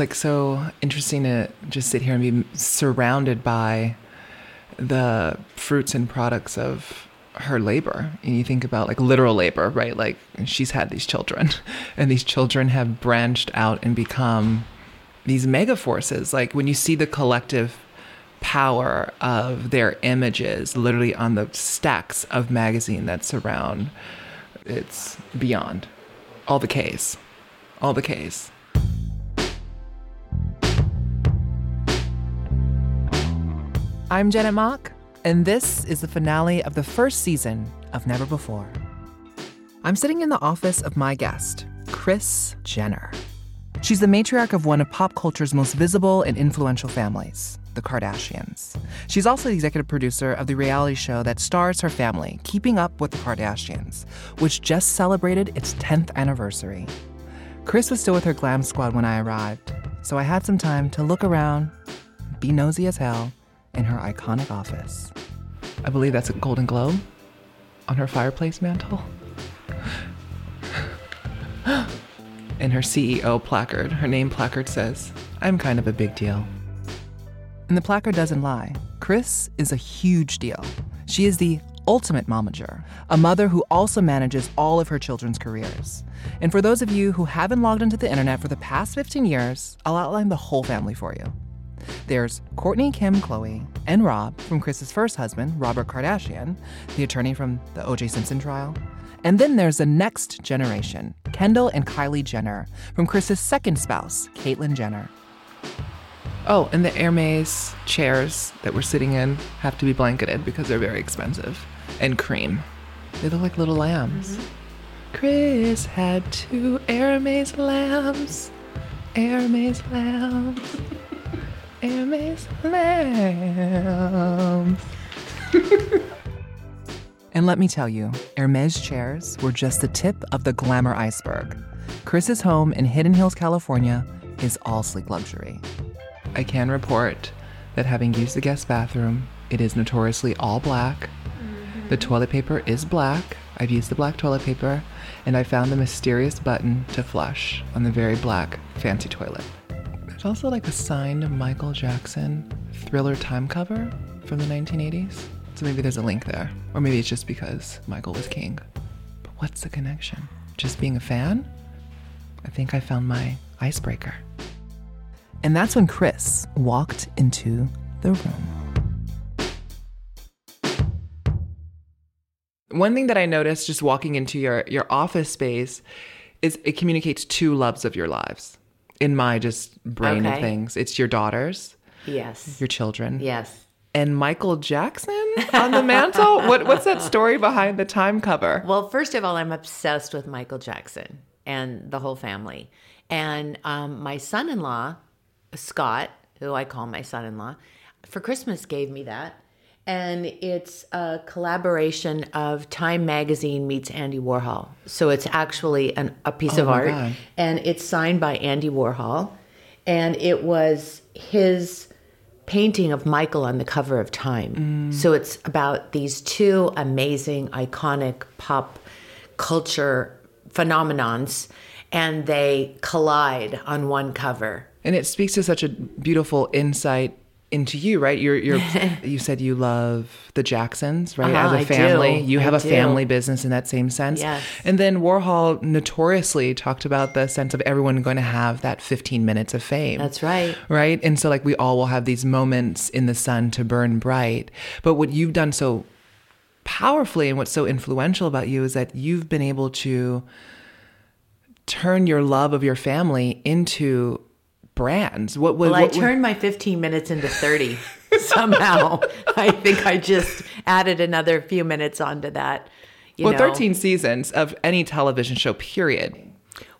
like so interesting to just sit here and be surrounded by the fruits and products of her labor. And you think about like literal labor, right? Like she's had these children, and these children have branched out and become these mega forces. Like when you see the collective power of their images literally on the stacks of magazine that surround it's beyond all the case all the case i'm janet mock and this is the finale of the first season of never before i'm sitting in the office of my guest kris jenner she's the matriarch of one of pop culture's most visible and influential families the Kardashians. She's also the executive producer of the reality show that stars her family, Keeping Up with the Kardashians, which just celebrated its 10th anniversary. Kris was still with her glam squad when I arrived, so I had some time to look around, be nosy as hell, in her iconic office. I believe that's a Golden Globe on her fireplace mantle. In her CEO placard, her name placard says, I'm kind of a big deal. And the placard doesn't lie. Kris is a huge deal. She is the ultimate momager, a mother who also manages all of her children's careers. And for those of you who haven't logged into the internet for the past 15 years, I'll outline the whole family for you. There's Kourtney, Kim, Khloé, and Rob from Kris's first husband, Robert Kardashian, the attorney from the O.J. Simpson trial. And then there's the next generation, Kendall and Kylie Jenner, from Kris's second spouse, Caitlyn Jenner. Oh, and the Hermes chairs that we're sitting in have to be blanketed because they're very expensive. And cream. They look like little lambs. Mm-hmm. Kris had two Hermes lambs. Hermes lambs. Hermes lambs. and let me tell you, Hermes chairs were just the tip of the glamour iceberg. Kris's home in Hidden Hills, California is all sleek luxury. I can report that having used the guest bathroom, it is notoriously all black. Mm-hmm. The toilet paper is black. I've used the black toilet paper, and I found the mysterious button to flush on the very black, fancy toilet. There's also like a signed Michael Jackson thriller time cover from the 1980s. So maybe there's a link there. Or maybe it's just because Michael was king. But what's the connection? Just being a fan? I think I found my icebreaker. And that's when Kris walked into the room. One thing that I noticed just walking into your, your office space is it communicates two loves of your lives. In my just brain okay. of things, it's your daughters. Yes. Your children. Yes. And Michael Jackson on the mantle? what, what's that story behind the time cover? Well, first of all, I'm obsessed with Michael Jackson and the whole family. And um, my son in law Scott, who I call my son in law, for Christmas gave me that. And it's a collaboration of Time Magazine meets Andy Warhol. So it's actually an, a piece oh of art. God. And it's signed by Andy Warhol. And it was his painting of Michael on the cover of Time. Mm. So it's about these two amazing, iconic pop culture phenomenons, and they collide on one cover and it speaks to such a beautiful insight into you, right? You're you're you said you love the Jacksons, right? Uh-huh, As a family, you I have a family business in that same sense. Yes. And then Warhol notoriously talked about the sense of everyone going to have that 15 minutes of fame. That's right. Right? And so like we all will have these moments in the sun to burn bright. But what you've done so powerfully and what's so influential about you is that you've been able to turn your love of your family into brands? What, what well, what, I turned my 15 minutes into 30 somehow. I think I just added another few minutes onto that. well, know. 13 seasons of any television show, period.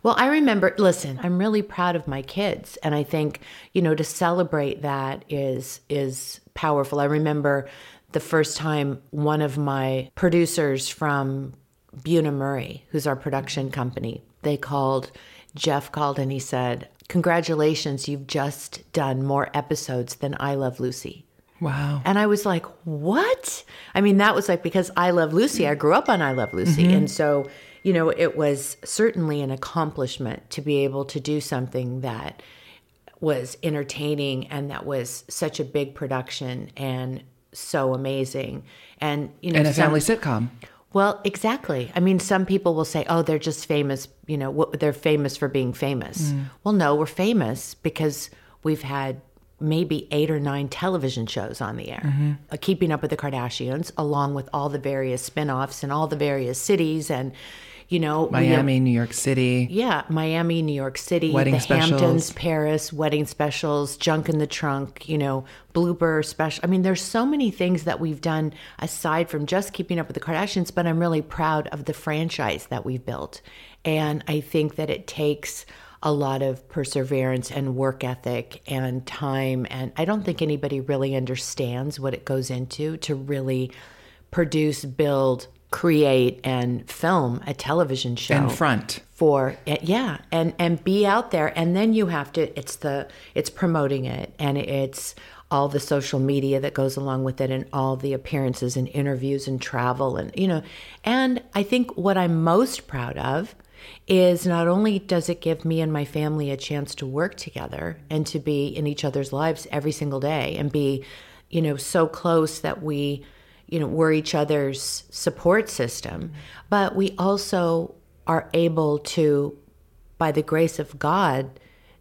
Well, I remember, listen, I'm really proud of my kids. And I think, you know, to celebrate that is is powerful. I remember the first time one of my producers from Bunim/Murray, who's our production company, they called, Jeff called and he said, Congratulations, you've just done more episodes than I Love Lucy. Wow. And I was like, what? I mean, that was like because I Love Lucy, I grew up on I Love Lucy. Mm-hmm. And so, you know, it was certainly an accomplishment to be able to do something that was entertaining and that was such a big production and so amazing. And you know, And a some- family sitcom. Well, exactly. I mean, some people will say, "Oh, they're just famous." You know, what they're famous for being famous. Well, no, we're famous because we've had maybe eight or nine television shows on the air, uh, keeping up with the Kardashians, along with all the various spin-offs and all the various cities, and you know, we have- Miami, New York City. yeah, Miami, New York City, Wedding the specials. Hamptons, Paris, wedding specials, junk in the trunk, you know, blooper special. I mean, there's so many things that we've done aside from just keeping up with the Kardashians, but I'm really proud of the franchise that we've built. And I think that it takes a lot of perseverance and work ethic and time. And I don't think anybody really understands what it goes into to really produce, build, create, and film a television show in front. for it yeah and and be out there. And then you have to it's the it's promoting it. And it's all the social media that goes along with it and all the appearances and interviews and travel and you know. And i think what i'm most proud of is not only does it give me and my family a chance to work together and to be in each other's lives every single day and be you know so close that we you know we're each other's support system but we also are able to by the grace of god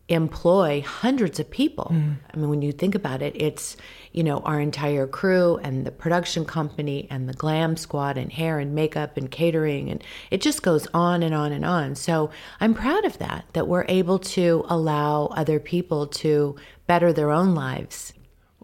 employ hundreds of people. Mm-hmm. I mean when you think about it it's you know our entire crew and the production company and the glam squad and hair and makeup and catering and it just goes on and on and on. So i'm proud of that that we're able to allow other people to better their own lives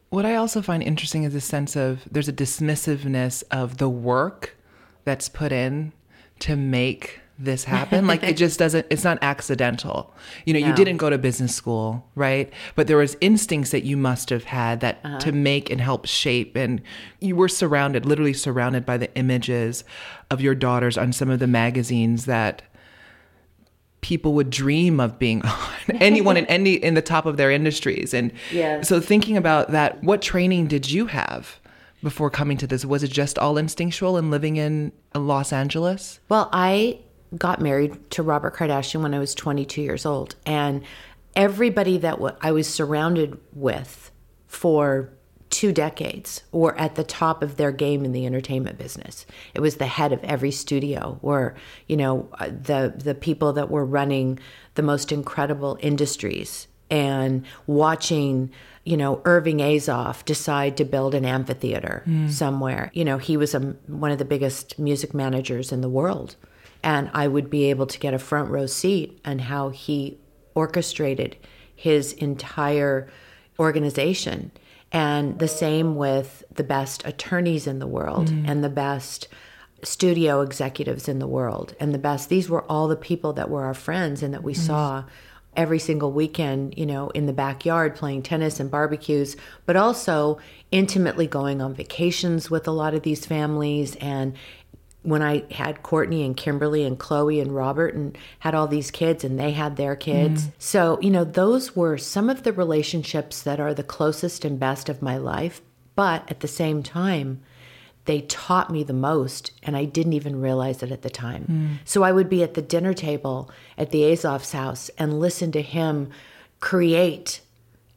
What I also find interesting is a sense of there's a dismissiveness of the work that's put in to make this happen. like it just doesn't, it's not accidental. You know, you didn't go to business school, right? But there was instincts that you must have had that uh-huh. to make and help shape. And you were surrounded, literally surrounded by the images of your daughters on some of the magazines that people would dream of being on. Anyone in any in the top of their industries. And Yeah. so thinking about that what training did you have before coming to this? Was it just all instinctual and living in los angeles? Well, I got married to Robert Kardashian when I was 22 years old, and everybody that w- I was surrounded with for two decades were at the top of their game in the entertainment business. It was the head of every studio, or you know, uh, the the people that were running the most incredible industries and watching you know Irving Azoff decide to build an amphitheater somewhere. You know, he was a, one of the biggest music managers in the world, and I would be able to get a front row seat on how he orchestrated his entire organization. And the same with the best attorneys in the world mm. and the best studio executives in the world. And the best these were all the people that were our friends and that we mm. saw every single weekend you know in the backyard playing tennis and barbecues but also intimately going on vacations with a lot of these families and when I had Kourtney and Kimberly and Khloé and Robert and had all these kids and they had their kids. Mm. So, you know, those were some of the relationships that are the closest and best of my life. But at the same time, they taught me the most and I didn't even realize it at the time. Mm. So I would be at the dinner table at the Azoff's house and listen to him create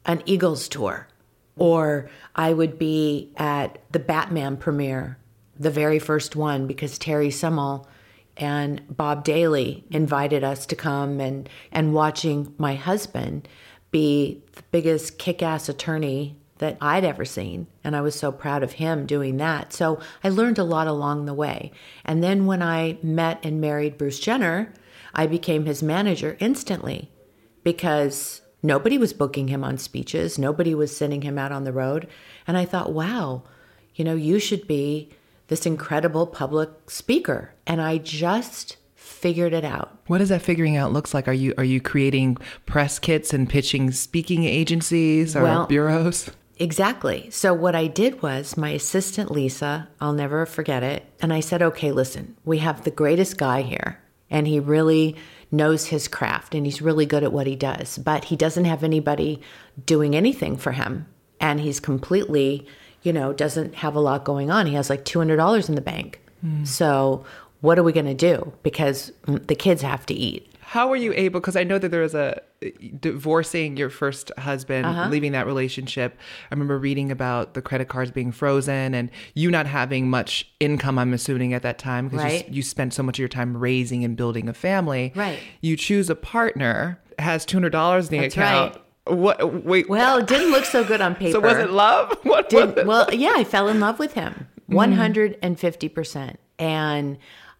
an Eagles tour. Or I would be at the Batman premiere, the very first one, because Terry Semmel and Bob Daly invited us to come and, and watching my husband be the biggest kick ass attorney that I'd ever seen. And I was so proud of him doing that. So I learned a lot along the way. And then when I met and married Bruce Jenner, I became his manager instantly because nobody was booking him on speeches, nobody was sending him out on the road. And I thought, wow, you know, you should be this incredible public speaker. And I just figured it out. what does that figuring out looks like are you are you creating press kits and pitching speaking agencies or Well- bureaus Exactly. So what I did was my assistant Lisa, I'll never forget it, and I said, "Okay, listen, we have the greatest guy here, and he really knows his craft and he's really good at what he does, but he doesn't have anybody doing anything for him, and he's completely, you know, doesn't have a lot going on. He has like $200 in the bank. So, what are we going to do because mm, the kids have to eat?" how were you able? Because I know that there was a divorcing your first husband, Uh-huh. leaving that relationship. I remember reading about the credit cards being frozen and you not having much income. I'm assuming at that time because Right. you, you spent so much of your time raising and building a family. Right. You choose a partner has two hundred dollars in the That's account. What? Wait. Well, it didn't look so good on paper. so was it love? What was did it? well yeah i fell in love with him mm. 150% and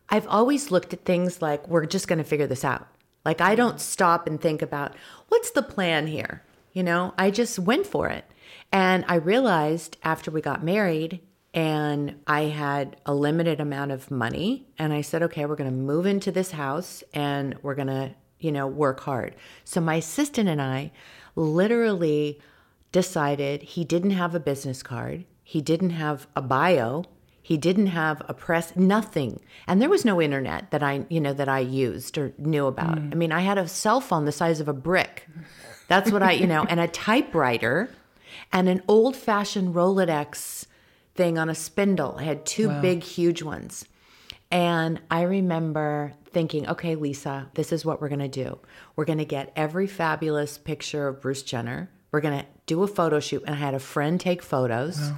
i've always looked at things like we're just going to figure this out like i don't stop and think about what's the plan here you know i just went for it and i realized after we got married and i had a limited amount of money and i said okay we're going to move into this house and we're going to you know work hard so my assistant and i literally decided he didn't have a business card, he didn't have a bio, he didn't have a press, nothing. And there was no internet that I, you know, that I used or knew about. Mm. I mean, I had a cell phone the size of a brick. That's what I, you know, and a typewriter and an old-fashioned Rolodex thing on a spindle. I had two big huge ones. And I remember thinking, okay, Lisa, this is what we're going to do. We're going to get every fabulous picture of Bruce Jenner. We're going to do a photo shoot. And I had a friend take photos.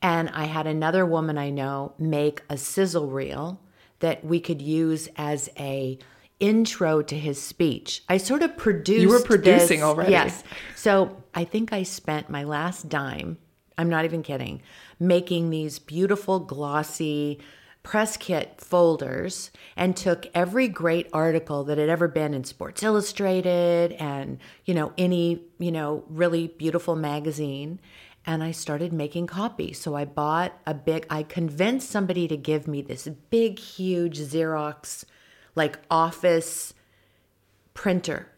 And I had another woman I know make a sizzle reel that we could use as a intro to his speech. I sort of produced You were producing this- already. Yes. So I think I spent my last dime, I'm not even kidding, making these beautiful, glossy press kit folders and took every great article that had ever been in Sports Illustrated and, you know, any, you know, really beautiful magazine. And I started making copies. So I bought a big, I convinced somebody to give me this big, huge Xerox, like office printer,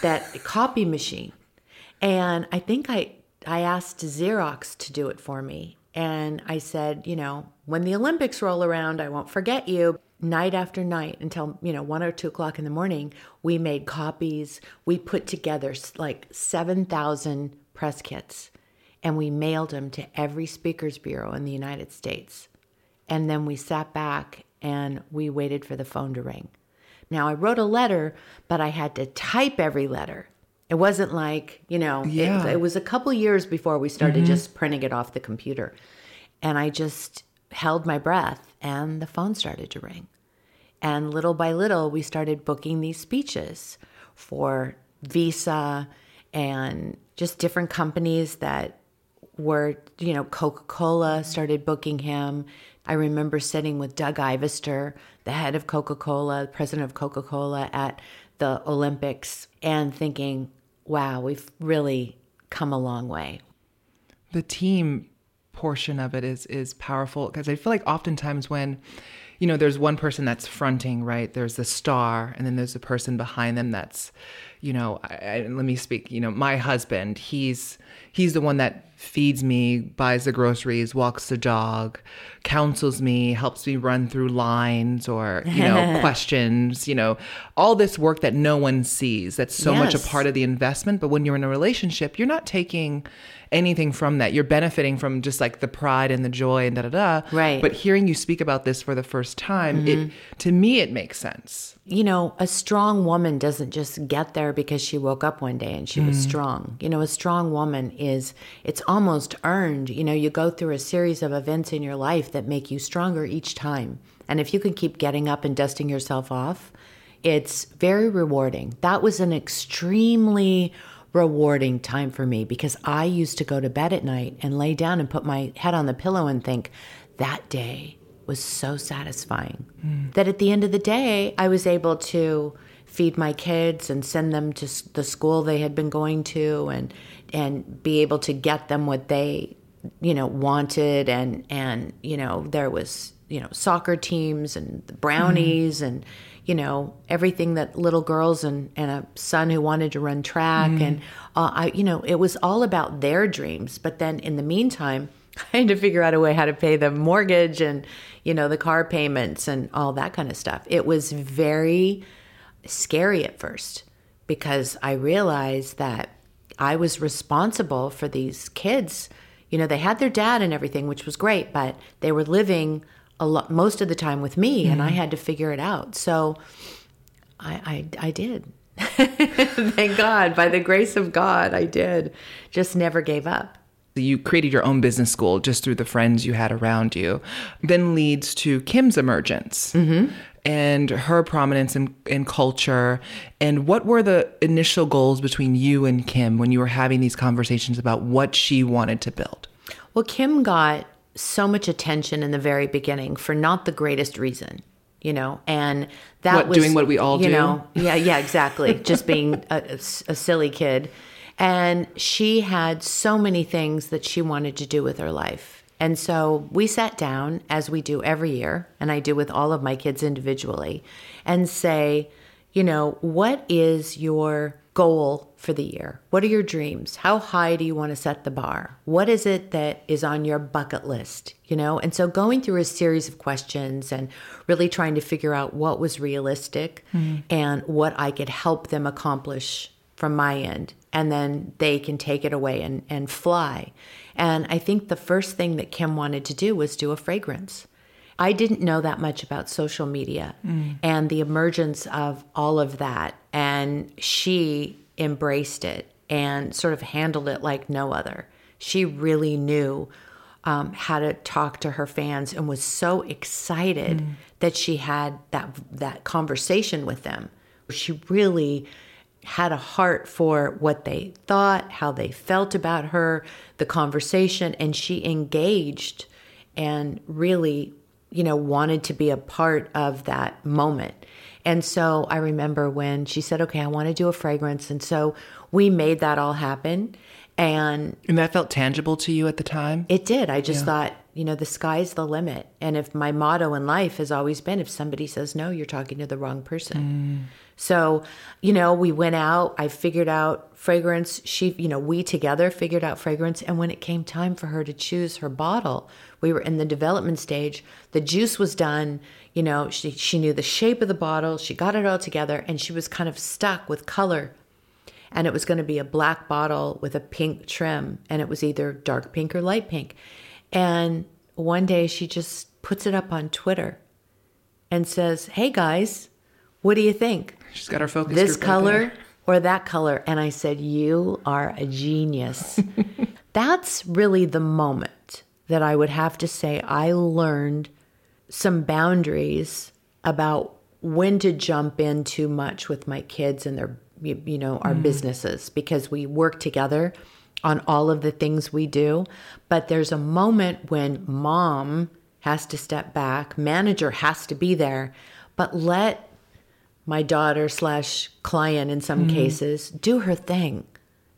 that copy machine. And I think I I asked Xerox to do it for me. And I said, you know, when the Olympics roll around, I won't forget you. Night after night until, you know, one or two o'clock in the morning, we made copies. We put together like 7,000 press kits and we mailed them to every speakers bureau in the United States. And then we sat back and we waited for the phone to ring. Now, I wrote a letter, but I had to type every letter. It wasn't like, you know, Yeah. it, was a couple years before we started mm-hmm. just printing it off the computer. And I just held my breath and the phone started to ring. And little by little, we started booking these speeches for Visa and just different companies that were, you know, Coca Cola started booking him. I remember sitting with Doug Ivester, the head of Coca Cola, president of Coca Cola at the Olympics, and thinking, wow, we've really come a long way. the team portion of it is is powerful. Because I feel like oftentimes when you know there's one person that's fronting right? There's the star and then there's the person behind them that's you know I, I, let me speak you know my husband. He's he's the one that feeds me buys the groceries walks the dog counsels me helps me run through lines or you know questions you know all this work that no one sees that's so much a part of the investment. But when you're in a relationship you're not taking anything from that. You're benefiting from just like the pride and the joy and da da da. Right. but hearing you speak about this for the first time it mm-hmm. to me it makes sense. You know, a strong woman doesn't just get there because she woke up one day and she was mm. strong. You know, a strong woman is, it's almost earned. You know, you go through a series of events in your life that make you stronger each time. And if you can keep getting up and dusting yourself off, it's very rewarding. That was an extremely rewarding time for me because I used to go to bed at night and lay down and put my head on the pillow and think, that day was so satisfying hmm. that at the end of the day, I was able to feed my kids and send them to the school they had been going to and and be able to get them what they you know wanted. And and you know there was you know soccer teams and the brownies and you know everything that little girls and and a son who wanted to run track and uh, I you know it was all about their dreams. But then in the meantime I had to figure out a way how to pay the mortgage and, you know, the car payments and all that kind of stuff. It was very scary at first because I realized that I was responsible for these kids. You know, they had their dad and everything, which was great, but they were living a lot most of the time with me and I mm-hmm. had to figure it out. So I, I, I did. Thank God. By the grace of God, I did. Just never gave up. You created your own business school just through the friends you had around you, then leads to Kim's emergence mm-hmm. And her prominence in, in culture. And what were the initial goals between you and Kim when you were having these conversations about what she wanted to build? Well, Kim got so much attention in the very beginning for not the greatest reason, you know, and that What, was doing what we all you do? know, yeah, yeah, exactly, just being a silly kid, and she had so many things that she wanted to do with her life, and so we sat down as we do every year, and I do with all of my kids individually, and say, you know, what is your goal for the year? What are your dreams? How high do you want to set the bar? What is it that is on your bucket list? You know, and so going through a series of questions and really trying to figure out what was realistic mm-hmm. and what I could help them accomplish from my end. And then they can take it away and, and fly. And I think the first thing that Kim wanted to do was do a fragrance. I didn't know that much about social media and the emergence of all of that. And she embraced it and sort of handled it like no other. She really knew um, how to talk to her fans and was so excited that she had that that conversation with them. She really had a heart for what they thought, how they felt about her, the conversation, and she engaged and really, you know, wanted to be a part of that moment. And so I remember when she said, Okay, I want to do a fragrance. And so we made that all happen. And And that felt tangible to you at the time? it did. I just thought, you know, the sky's the limit. And if my motto in life has always been if somebody says no, you're talking to the wrong person. Mm. So, you know, we went out, I figured out fragrance. She, you know, we together figured out fragrance. And when it came time for her to choose her bottle, we were in the development stage. The juice was done. You know, she, she knew the shape of the bottle. She got it all together and she was kind of stuck with color and it was going to be a black bottle with a pink trim and it was either dark pink or light pink and one day she just puts it up on twitter and says hey guys what do you think She's got her focus. this color or that color and i said you are a genius. That's really the moment that i would have to say i learned some boundaries about when to jump in too much with my kids and their you you know our mm-hmm. businesses because we work together on all of the things we do. But there's a moment when mom has to step back manager has to be there but let my daughter slash client in some mm-hmm. cases do her thing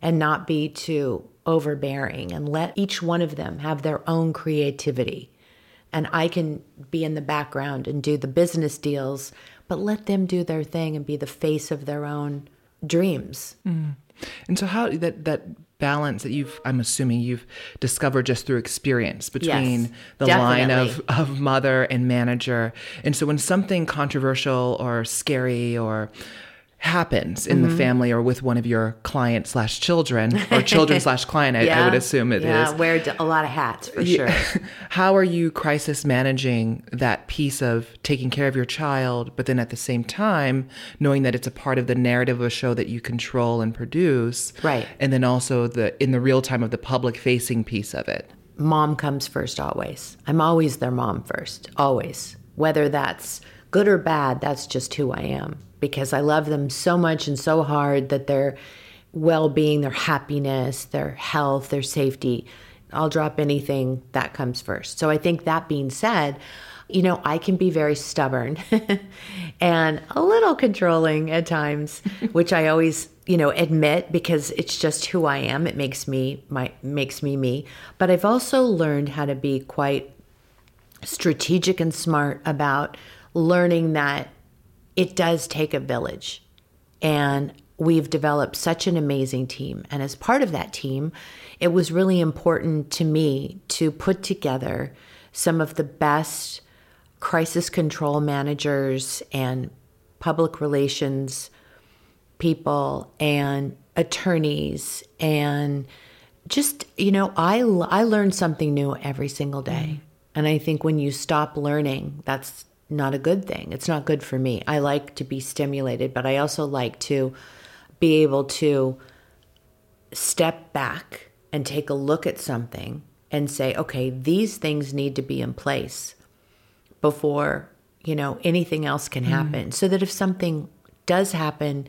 and not be too overbearing and let each one of them have their own creativity. And I can be in the background and do the business deals, but let them do their thing and be the face of their own dreams. Mm. And so how that that balance that you've I'm assuming you've discovered just through experience between Yes, the line of, of mother and manager. And so when something controversial or scary or happens in Mm-hmm. the family or with one of your client slash children or children slash client, I, I would assume it is. yeah, wear a lot of hats for sure. How are you crisis managing that piece of taking care of your child, but then at the same time knowing that it's a part of the narrative of a show that you control and produce, Right. And then also the in the real time of the public facing piece of it. Mom comes first always. I'm always their mom first, always. Whether that's good or bad, that's just who I am because I love them so much and so hard that their well being, their happiness, their health, their safety, I'll drop anything that comes first. So I think that being said, you know, I can be very stubborn and a little controlling at times, which I always, you know, admit because it's just who I am. It makes me my makes me me. But I've also learned how to be quite strategic and smart about learning that it does take a village. And we've developed such an amazing team. And as part of that team, it was really important to me to put together some of the best crisis control managers and public relations people and attorneys and just you know I I learn something new every single day. Mm-hmm. And I think when you stop learning, that's not a good thing. It's not good for me. I like to be stimulated, but I also like to be able to step back and take a look at something and say, okay, these things need to be in place before, you know, anything else can mm-hmm. happen. So that if something does happen,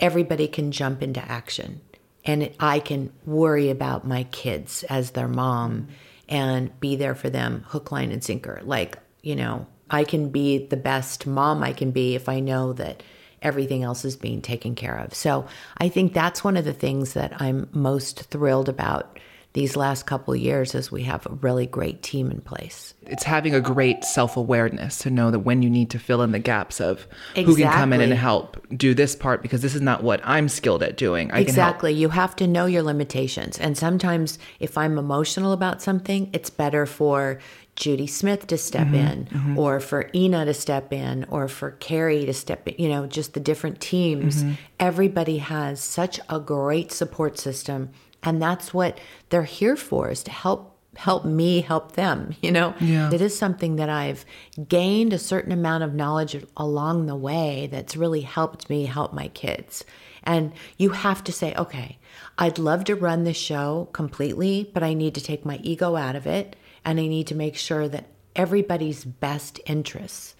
everybody can jump into action and I can worry about my kids as their mom and be there for them hook, line, and sinker. Like, you know, I can be the best mom I can be if I know that everything else is being taken care of. So I think that's one of the things that I'm most thrilled about these last couple of years is we have a really great team in place. It's having a great self awareness to know that when you need to fill in the gaps of who can come in and help do this part because this is not what I'm skilled at doing. I Exactly. You have to know your limitations. And sometimes if I'm emotional about something, it's better for Judy Smith to step mm-hmm, in mm-hmm. or for Ina to step in or for Carrie to step in, you know, just the different teams. Mm-hmm. Everybody has such a great support system. And that's what they're here for is to help help me help them you know Yeah. it is something that i've gained a certain amount of knowledge along the way that's really helped me help my kids and you have to say okay i'd love to run the show completely but i need to take my ego out of it and i need to make sure that everybody's best interests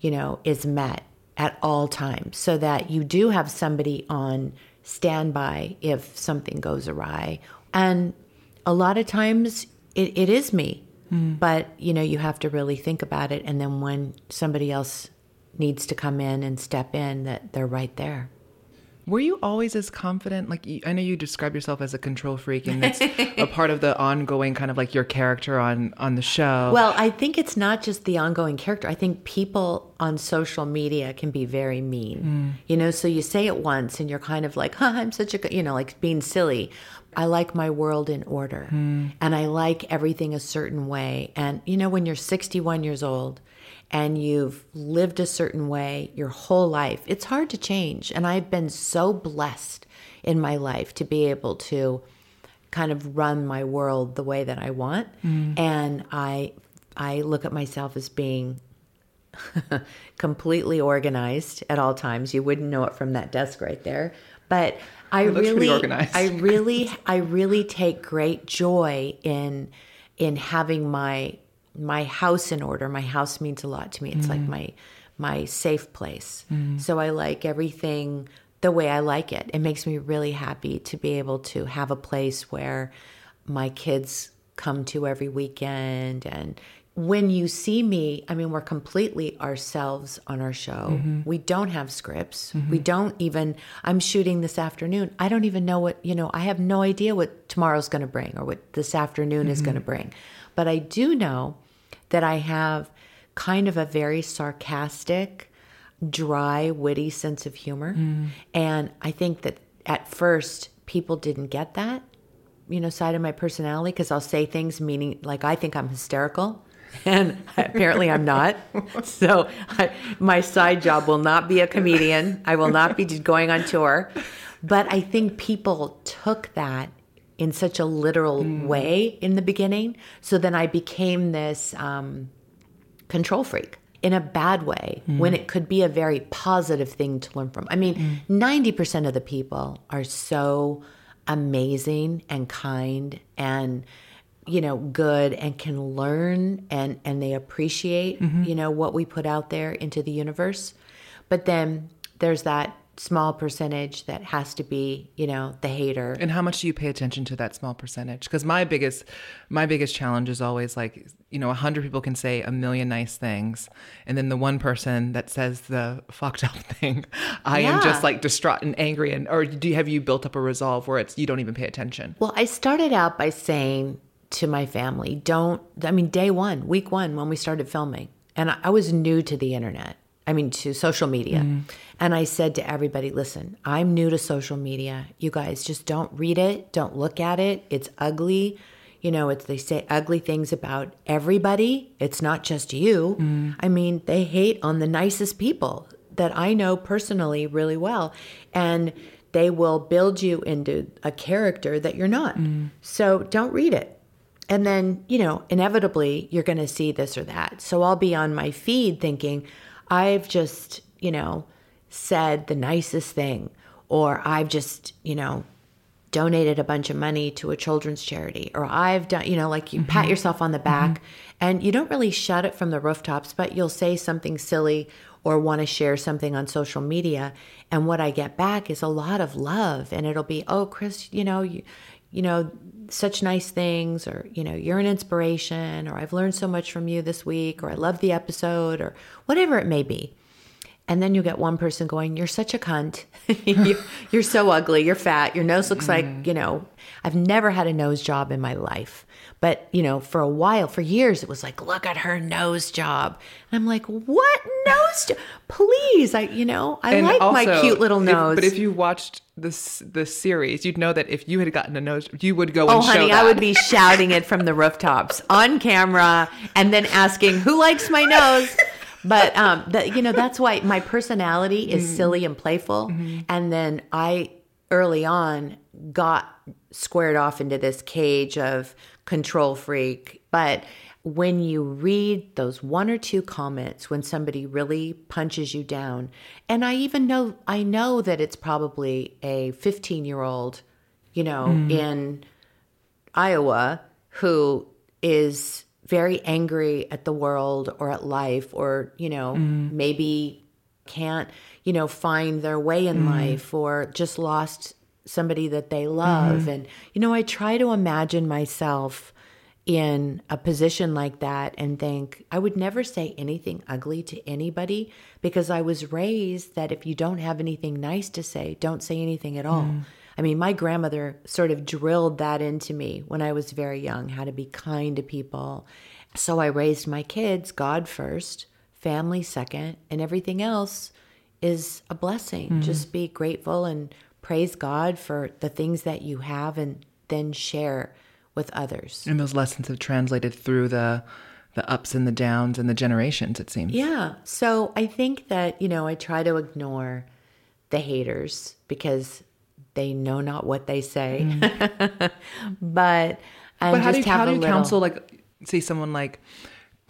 you know is met at all times so that you do have somebody on standby if something goes awry. And a lot of times it, it is me hmm. but you know you have to really think about it. And then when somebody else needs to come in and step in that they're right there Were you always as confident? Like I know you describe yourself as a control freak, and that's a part of the ongoing kind of like your character on on the show. well i think it's not just the ongoing character. I think people on social media can be very mean. Mm. You know so you say it once and you're kind of like huh, i'm such a you know like being silly. I like my world in order hmm. and i like everything a certain way. And you know when you're 61 years old and you've lived a certain way your whole life, it's hard to change. And I've been so blessed in my life to be able to kind of run my world the way that I want. Mm. And I I look at myself as being completely organized at all times. You wouldn't know it from that desk right there. But I It looks pretty really. I really I really take great joy in in having my my house in order. My house means a lot to me. It's like mm. my my safe place. Mm. So I like everything the way I like it. It makes me really happy to be able to have a place where my kids come to every weekend and when you see me, I mean, we're completely ourselves on our show. Mm-hmm. We don't have scripts. We mm-hmm. don't even, I'm shooting this afternoon. I don't even know what, you know, I have no idea what tomorrow's going to bring or what this afternoon is mm-hmm. going to bring. But I do know that I have kind of a very sarcastic, dry, witty sense of humor. Mm. And I think that at first people didn't get that, you know, side of my personality because I'll say things meaning like I think I'm hysterical. And apparently I'm not. So I, my side job will not be a comedian. I will not be going on tour. But I think people took that in such a literal mm. way in the beginning. So then I became this um, control freak in a bad way mm. when it could be a very positive thing to learn from. I mean, mm. 90% of the people are so amazing and kind and you know good and can learn and and they appreciate mm-hmm. you know what we put out there into the universe. But then there's that small percentage that has to be you know the hater and how much do you pay attention to that small percentage? Because my biggest, my biggest challenge is always like, you know, a hundred people can say a million nice things, and then the one person that says the fucked up thing, I am just like distraught and angry. And or do you have you built up a resolve where it's you don't even pay attention? Well, I started out by saying to my family, don't, I mean, day one, week one, when we started filming, and I, I was new to the internet, I mean, to social media. Mm-hmm. And I said to everybody, listen, I'm new to social media. You guys just don't read it, don't look at it. It's ugly. You know, it's they say ugly things about everybody. It's not just you. Mm. I mean, they hate on the nicest people that I know personally really well. And they will build you into a character that you're not. Mm. So don't read it. And then, you know, inevitably you're going to see this or that. So I'll be on my feed thinking, I've just, you know, said the nicest thing, or I've just, you know, donated a bunch of money to a children's charity, or I've done, you know, like you pat mm-hmm. yourself on the mm-hmm. back and you don't really shout it from the rooftops, but you'll say something silly or want to share something on social media. And what I get back is a lot of love. And it'll be, oh, Kris, you know, you, you know, such nice things, or, you know, you're an inspiration, or I've learned so much from you this week, or I love the episode, or whatever it may be. And then you get one person going, You're such a cunt. you, you're so ugly. You're fat. Your nose looks like, mm. you know, I've never had a nose job in my life. But, you know, for a while, for years, it was like, Look at her nose job. And I'm like, What nose job? Please. I, you know, I And like my cute little if- nose. but if you watched this the series, you'd know that if you had gotten a nose, you would go Oh, honey. I would be shouting it from the rooftops on camera and then asking, who likes my nose? But, um, that, you know, that's why my personality is mm-hmm. silly and playful. Mm-hmm. And then I, early on, got squared off into this cage of control freak. But when you read those one or two comments when somebody really punches you down, and I even know, I know that it's probably a 15 year old, you know, mm-hmm. in Iowa who is very angry at the world or at life or, you know, mm. maybe can't, you know, find their way in mm. life or just lost somebody that they love. Mm-hmm. And, you know, I try to imagine myself in a position like that and think I would never say anything ugly to anybody because I was raised that if you don't have anything nice to say, don't say anything at all. Mm. I mean, my grandmother sort of drilled that into me when I was very young, how to be kind to people. So I raised my kids God first, family second, and everything else is a blessing. Mm-hmm. Just be grateful and praise God for the things that you have and then share with others. and those lessons have translated through the the ups and the downs and the generations. It seems. Yeah. So I think that, you know, I try to ignore the haters because they know not what they say. but and But how just do you, how do you little, counsel like say someone like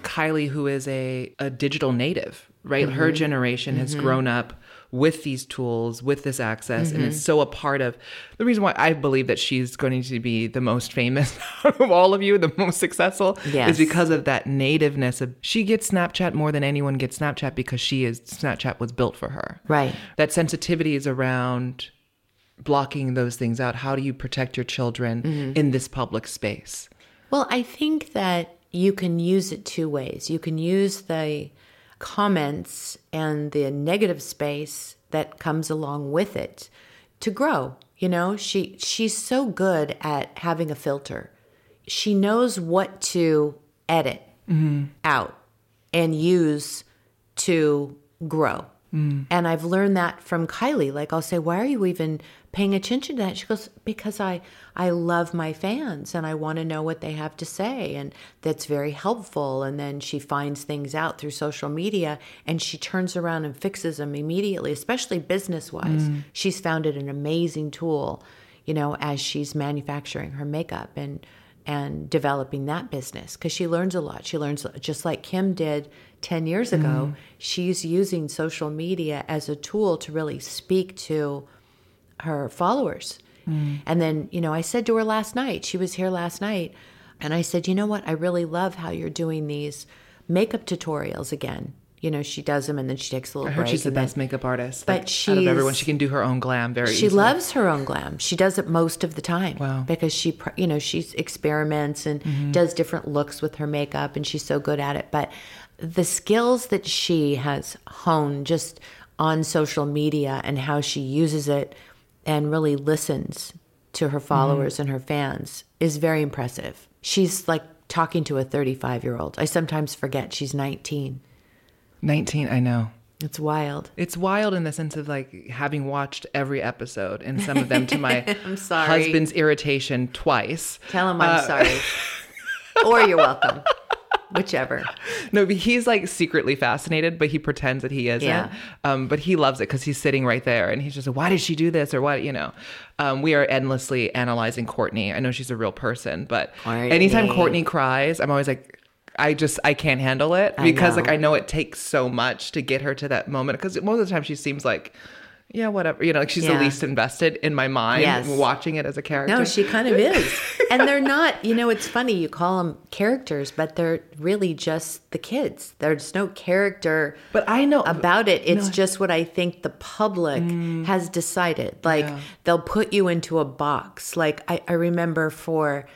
Kylie who is a, a digital native, right? Mm-hmm. Her generation has grown up with these tools, with this access, and Mm-hmm. it's so a part of the reason why I believe that she's going to be the most famous of all of you, the most successful, Yes. is because of that nativeness of she gets Snapchat more than anyone gets Snapchat because she is Snapchat was built for her. Right. That sensitivity is around blocking those things out. How do you protect your children Mm-hmm. in this public space? Well, I think that you can use it two ways. You can use the comments and the negative space that comes along with it to grow. You know, she she's so good at having a filter. She knows what to edit out and use to grow. Mm. And I've learned that from Kylie. Like I'll say, "Why are you even paying attention to that?" She goes, "Because I I love my fans and I want to know what they have to say and that's very helpful." And then she finds things out through social media and she turns around and fixes them immediately, especially business-wise. Mm. She's found it an amazing tool, you know, as she's manufacturing her makeup and and developing that business because she learns a lot. She learns just like Kim did 10 years ago. Mm-hmm. She's using social media as a tool to really speak to her followers. Mm. And then, you know, I said to her last night, she was here last night, and I said, you know what? I really love how you're doing these makeup tutorials again. You know, she does them and then she takes a little I heard break. she's the then- best makeup artist. But like, out of everyone, she can do her own glam very easily. she easily. loves her own glam. She does it most of the time. Wow. Because she, you know, she experiments and mm-hmm. does different looks with her makeup, and she's so good at it. But the skills that she has honed just on social media and how she uses it and really listens to her mm-hmm. followers and her fans is very impressive. She's like talking to a 35 year old. I sometimes forget she's 19. 19, I know. It's wild. It's wild in the sense of like having watched every episode and some of them to my husband's irritation twice. Tell him I'm Uh, sorry. or you're welcome. whichever. No, but he's like secretly fascinated, but he pretends that he isn't. Yeah. Um, but he loves it because he's sitting right there, and he's just like, "Why did she do this?" Or what, you know. Um, we are endlessly analyzing Kourtney. I know she's a real person, but anytime Kourtney. Kourtney cries, I'm always like. I just I can't handle it I because know. like I know it takes so much to get her to that moment because most of the time she seems like yeah whatever you know like she's Yeah. the least invested in my mind Yes. watching it as a character. No, she kind of is. And they're not, you know, it's funny, you call them characters, but they're really just the kids. There's no character But I know about it. It's No. just what I think the public mm. has decided. Like Yeah. they'll put you into a box. Like I, I remember for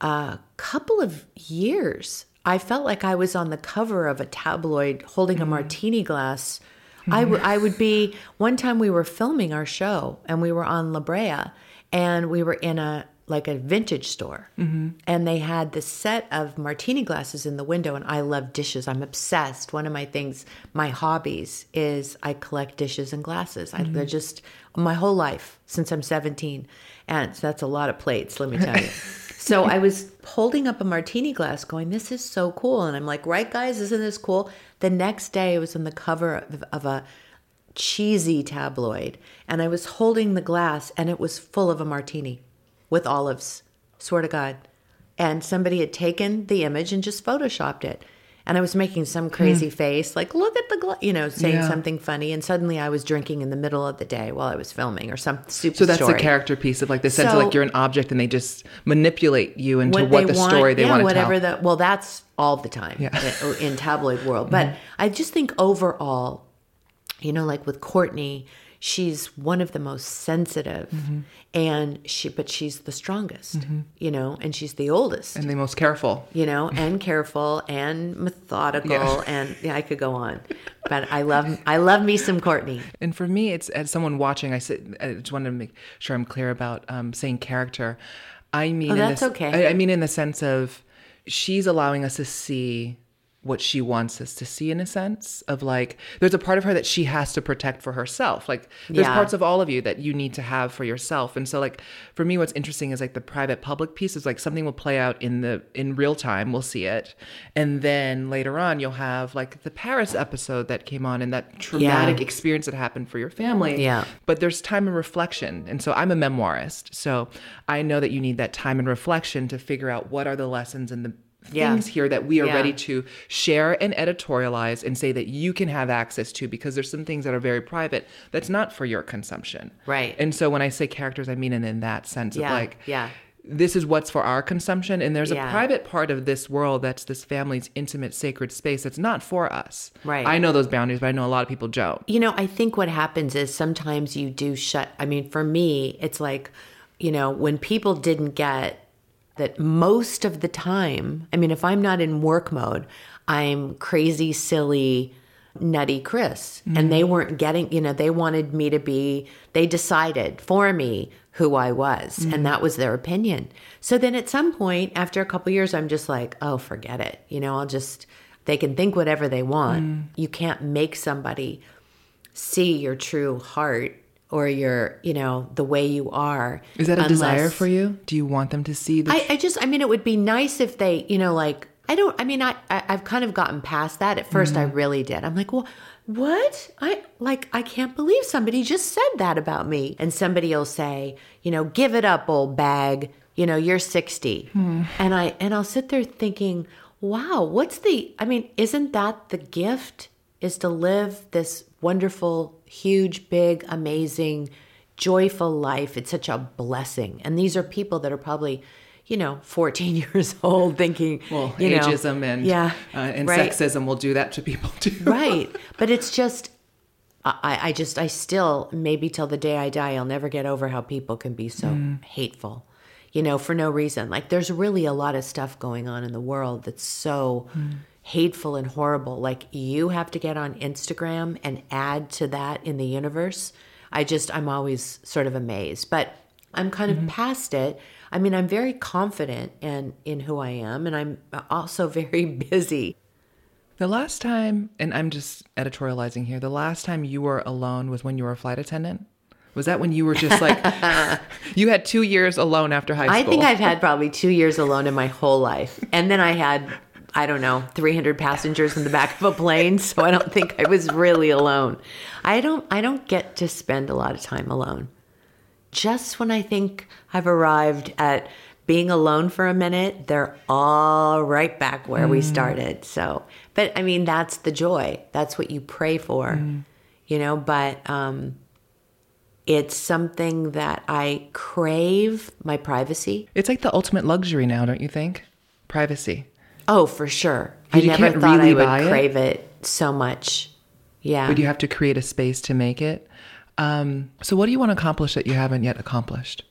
a couple of years, I felt like I was on the cover of a tabloid holding a mm. martini glass. Mm. I would would be one time we were filming our show and we were on La Brea and we were in a like a vintage store mm-hmm. and they had this set of martini glasses in the window and I love dishes. I'm obsessed. One of my things, my hobbies is I collect dishes and glasses. I they're mm-hmm. just my whole life since I'm 17 and so that's a lot of plates, let me tell you. So I was holding up a martini glass going, This is so cool. And I'm like, Right, guys, isn't this cool? The next day, it was on the cover of, of a cheesy tabloid. And I was holding the glass, and it was full of a martini with olives. Swear to God. And somebody had taken the image and just photoshopped it. And I was making some crazy mm. face, like, look at the, gla-, you know, saying Yeah. something funny. And suddenly I was drinking in the middle of the day while I was filming or some stupid So that's story. the character piece of like the sense So- of like you're an object and they just manipulate you into what, they the want, story they yeah, want to whatever tell. the well that's all the time Yeah. In, in tabloid world but mm-hmm. i just think overall you know like with Kourtney she's one of the most sensitive Mm-hmm. and she but she's the strongest you know and she's the oldest and the most careful. you know and careful and methodical Yeah. and yeah i could go on but i love i love me some Kourtney And for me, it's as someone watching, I, said I just wanted to make sure I'm clear about um, saying character. I mean, Oh, that's this- okay. I, I mean, in the sense of she's allowing us to see what she wants us to see in a sense of like there's a part of her that she has to protect for herself. Like there's Yeah. parts of all of you that you need to have for yourself. And so like for me what's interesting is like the private public piece is like something will play out in the in real time. We'll see it. And then later on you'll have like the paris episode that came on and that traumatic experience that happened for your family. Yeah. but there's time and reflection. And so i'm a memoirist. So i know that you need that time and reflection to figure out what are the lessons and the Yeah. things here that we are Yeah. ready to share and editorialize and say that you can have access to because there's some things that are very private that's not for your consumption Right. and so when i say characters i mean it in that sense Yeah, of like yeah. this is what's for our consumption and there's a private part of this world that's this family's intimate sacred space that's not for us Right. i know those boundaries but i know a lot of people don't You know, I think what happens is sometimes you do shut. I mean, for me, it's like, you know, when people didn't get that most of the time, I mean, if I'm not in work mode, I'm crazy, silly, nutty Kris. And they mm-hmm. weren't getting, you know, they wanted me to be, they decided for me who I was. And mm-hmm. that was their opinion. So then at some point, after a couple years, I'm just like, oh, forget it. You know, I'll just, they can think whatever they want. Mm. You can't make somebody see your true heart or your, you know, the way you are. Is that a desire for you? Do you want them to see the I, I just, I mean, it would be nice if they, you know, like, I don't, I mean, I, I I've kind of gotten past that. At 1st I mm-hmm. really did. I'm like, well, what? I like, I can't believe somebody just said that about me. And somebody will say, you know, give it up, old bag. You know, you're 60. Hmm. And I, and I'll sit there thinking, wow, what's the, I mean, isn't that the gift? Is to live this wonderful, huge, big, amazing, joyful life. It's such a blessing. And these are people that are probably, you know, 14 years old thinking, well you know, ageism and yeah, uh, and right, sexism will do that to people too right. But it's just, I, I just, I still, maybe till the day I die, I'll never get over how people can be so Mm. hateful, you know, for no reason. Like there's really a lot of stuff going on in the world that's so Mm. Hateful and horrible. Like you have to get on Instagram and add to that in the universe. I just, I'm always sort of amazed, but I'm kind Mm-hmm. of past it. I mean, I'm very confident in, in who I am, and I'm also very busy. The last time, and I'm just editorializing here, the last time you were alone was when you were a flight attendant? Was that when you were just like, you had two years alone after high school? I think I've had probably two years alone in my whole life. And then I had I don't know, 300 passengers in the back of a plane, so I don't think I was really alone. I don't I don't get to spend a lot of time alone. Just when I think I've arrived at being alone for a minute, they're all right back where mm. we started. So, but I mean, that's the joy. That's what you pray for, mm. you know, but um it's something that I crave my privacy. It's like the ultimate luxury now, don't you think? Privacy. Oh, for sure. I never thought really I would crave it. it so much. Yeah. But you have to create a space to make it. Um, so, what do you want to accomplish that you haven't yet accomplished?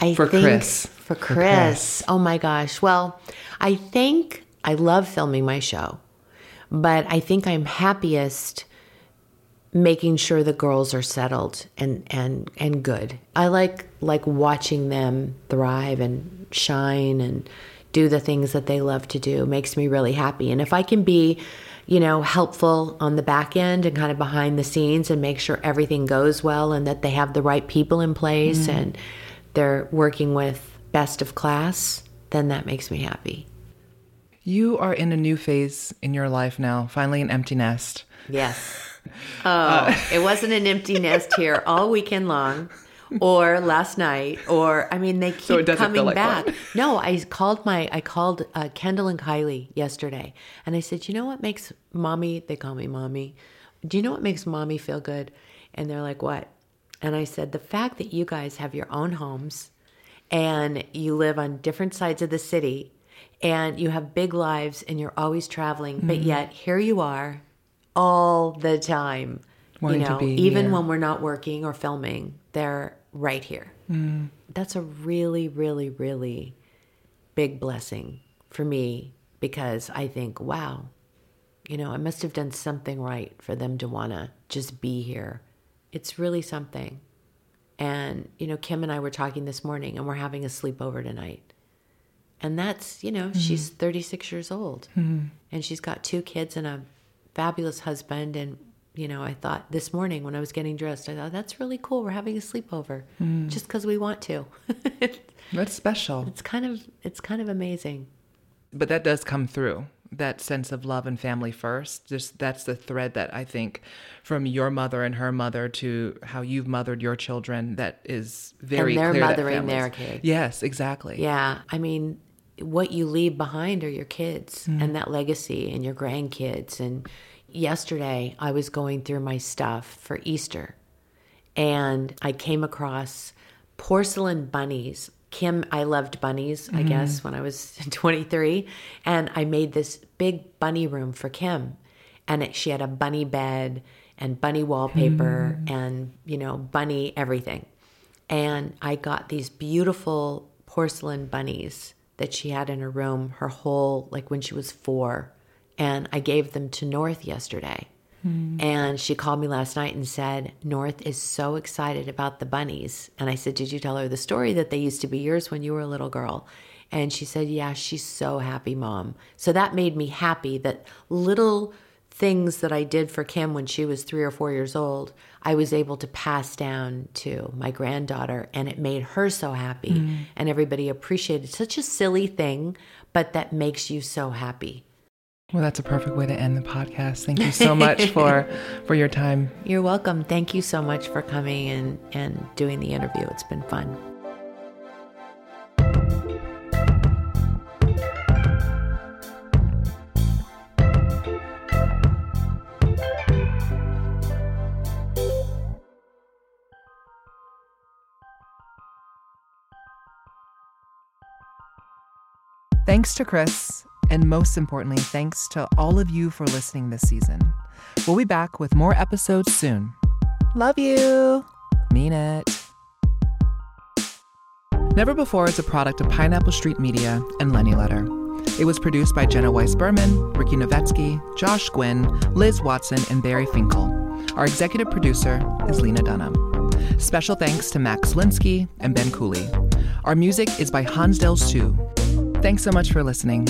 I for think Kris. For Kris. for Kris. Oh my gosh. Well, I think I love filming my show, but I think I'm happiest making sure the girls are settled and and and good. I like like watching them thrive and shine and do the things that they love to do. Makes me really happy. And if I can be, you know, helpful on the back end and kind of behind the scenes and make sure everything goes well and that they have the right people in place mm. and they're working with best of class, then that makes me happy. You are in a new phase in your life now, finally an empty nest. Yes. Oh, uh, it wasn't an empty nest here all weekend long or last night or I mean they keep so coming like back. One. No, I called my I called uh, Kendall and Kylie yesterday and I said, "You know what makes mommy, they call me mommy. Do you know what makes mommy feel good?" And they're like, "What?" And I said, "The fact that you guys have your own homes and you live on different sides of the city and you have big lives and you're always traveling, mm-hmm. but yet here you are all the time. Wanting you know, even here. when we're not working or filming, they're right here. Mm. That's a really, really, really big blessing for me because I think, wow, you know, I must have done something right for them to want to just be here. It's really something. And, you know, Kim and I were talking this morning and we're having a sleepover tonight. And that's, you know, mm-hmm. she's 36 years old mm-hmm. and she's got two kids and a fabulous husband and you know i thought this morning when i was getting dressed i thought that's really cool. We're having a sleepover. Mm. just because we want to. That's special. It's kind of it's kind of amazing. But that does come through that sense of love and family first. Just that's the thread that i think from your mother and her mother to how you've mothered your children that is very and they're clear mothering their kids. Yes exactly. Yeah i mean what you leave behind are your kids mm. and that legacy and your grandkids. And yesterday I was going through my stuff for Easter and I came across porcelain bunnies. Kim, I loved bunnies, mm. I mm-hmm. guess, when I was 23. And I made this big bunny room for Kim. And it, she had a bunny bed and bunny wallpaper mm. and, you know, bunny everything. And I got these beautiful porcelain bunnies that she had in her room her whole, like when she was four. And I gave them to North yesterday. Mm. And she called me last night and said, North is so excited about the bunnies. And I said, Did you tell her the story that they used to be yours when you were a little girl? And she said, Yeah, she's so happy, mom. So that made me happy that little things that I did for Kim when she was three or four years old, I was able to pass down to my granddaughter, and it made her so happy. Mm. And everybody appreciated such a silly thing, but that makes you so happy. Well, that's a perfect way to end the podcast. Thank you so much for for your time. You're welcome. Thank you so much for coming and and doing the interview. It's been fun. Thanks to Kris, and most importantly, thanks to all of you for listening this season. We'll be back with more episodes soon. Love you. Mean it. Never Before is a product of Pineapple Street Media and Lenny Letter. It was produced by Jenna Weiss Berman, Ricky Novetsky, Josh Gwynn, Liz Watson, and Barry Finkel. Our executive producer is Lena Dunham. Special thanks to Max Linsky and Ben Cooley. Our music is by Hansdale Hsu. Thanks so much for listening.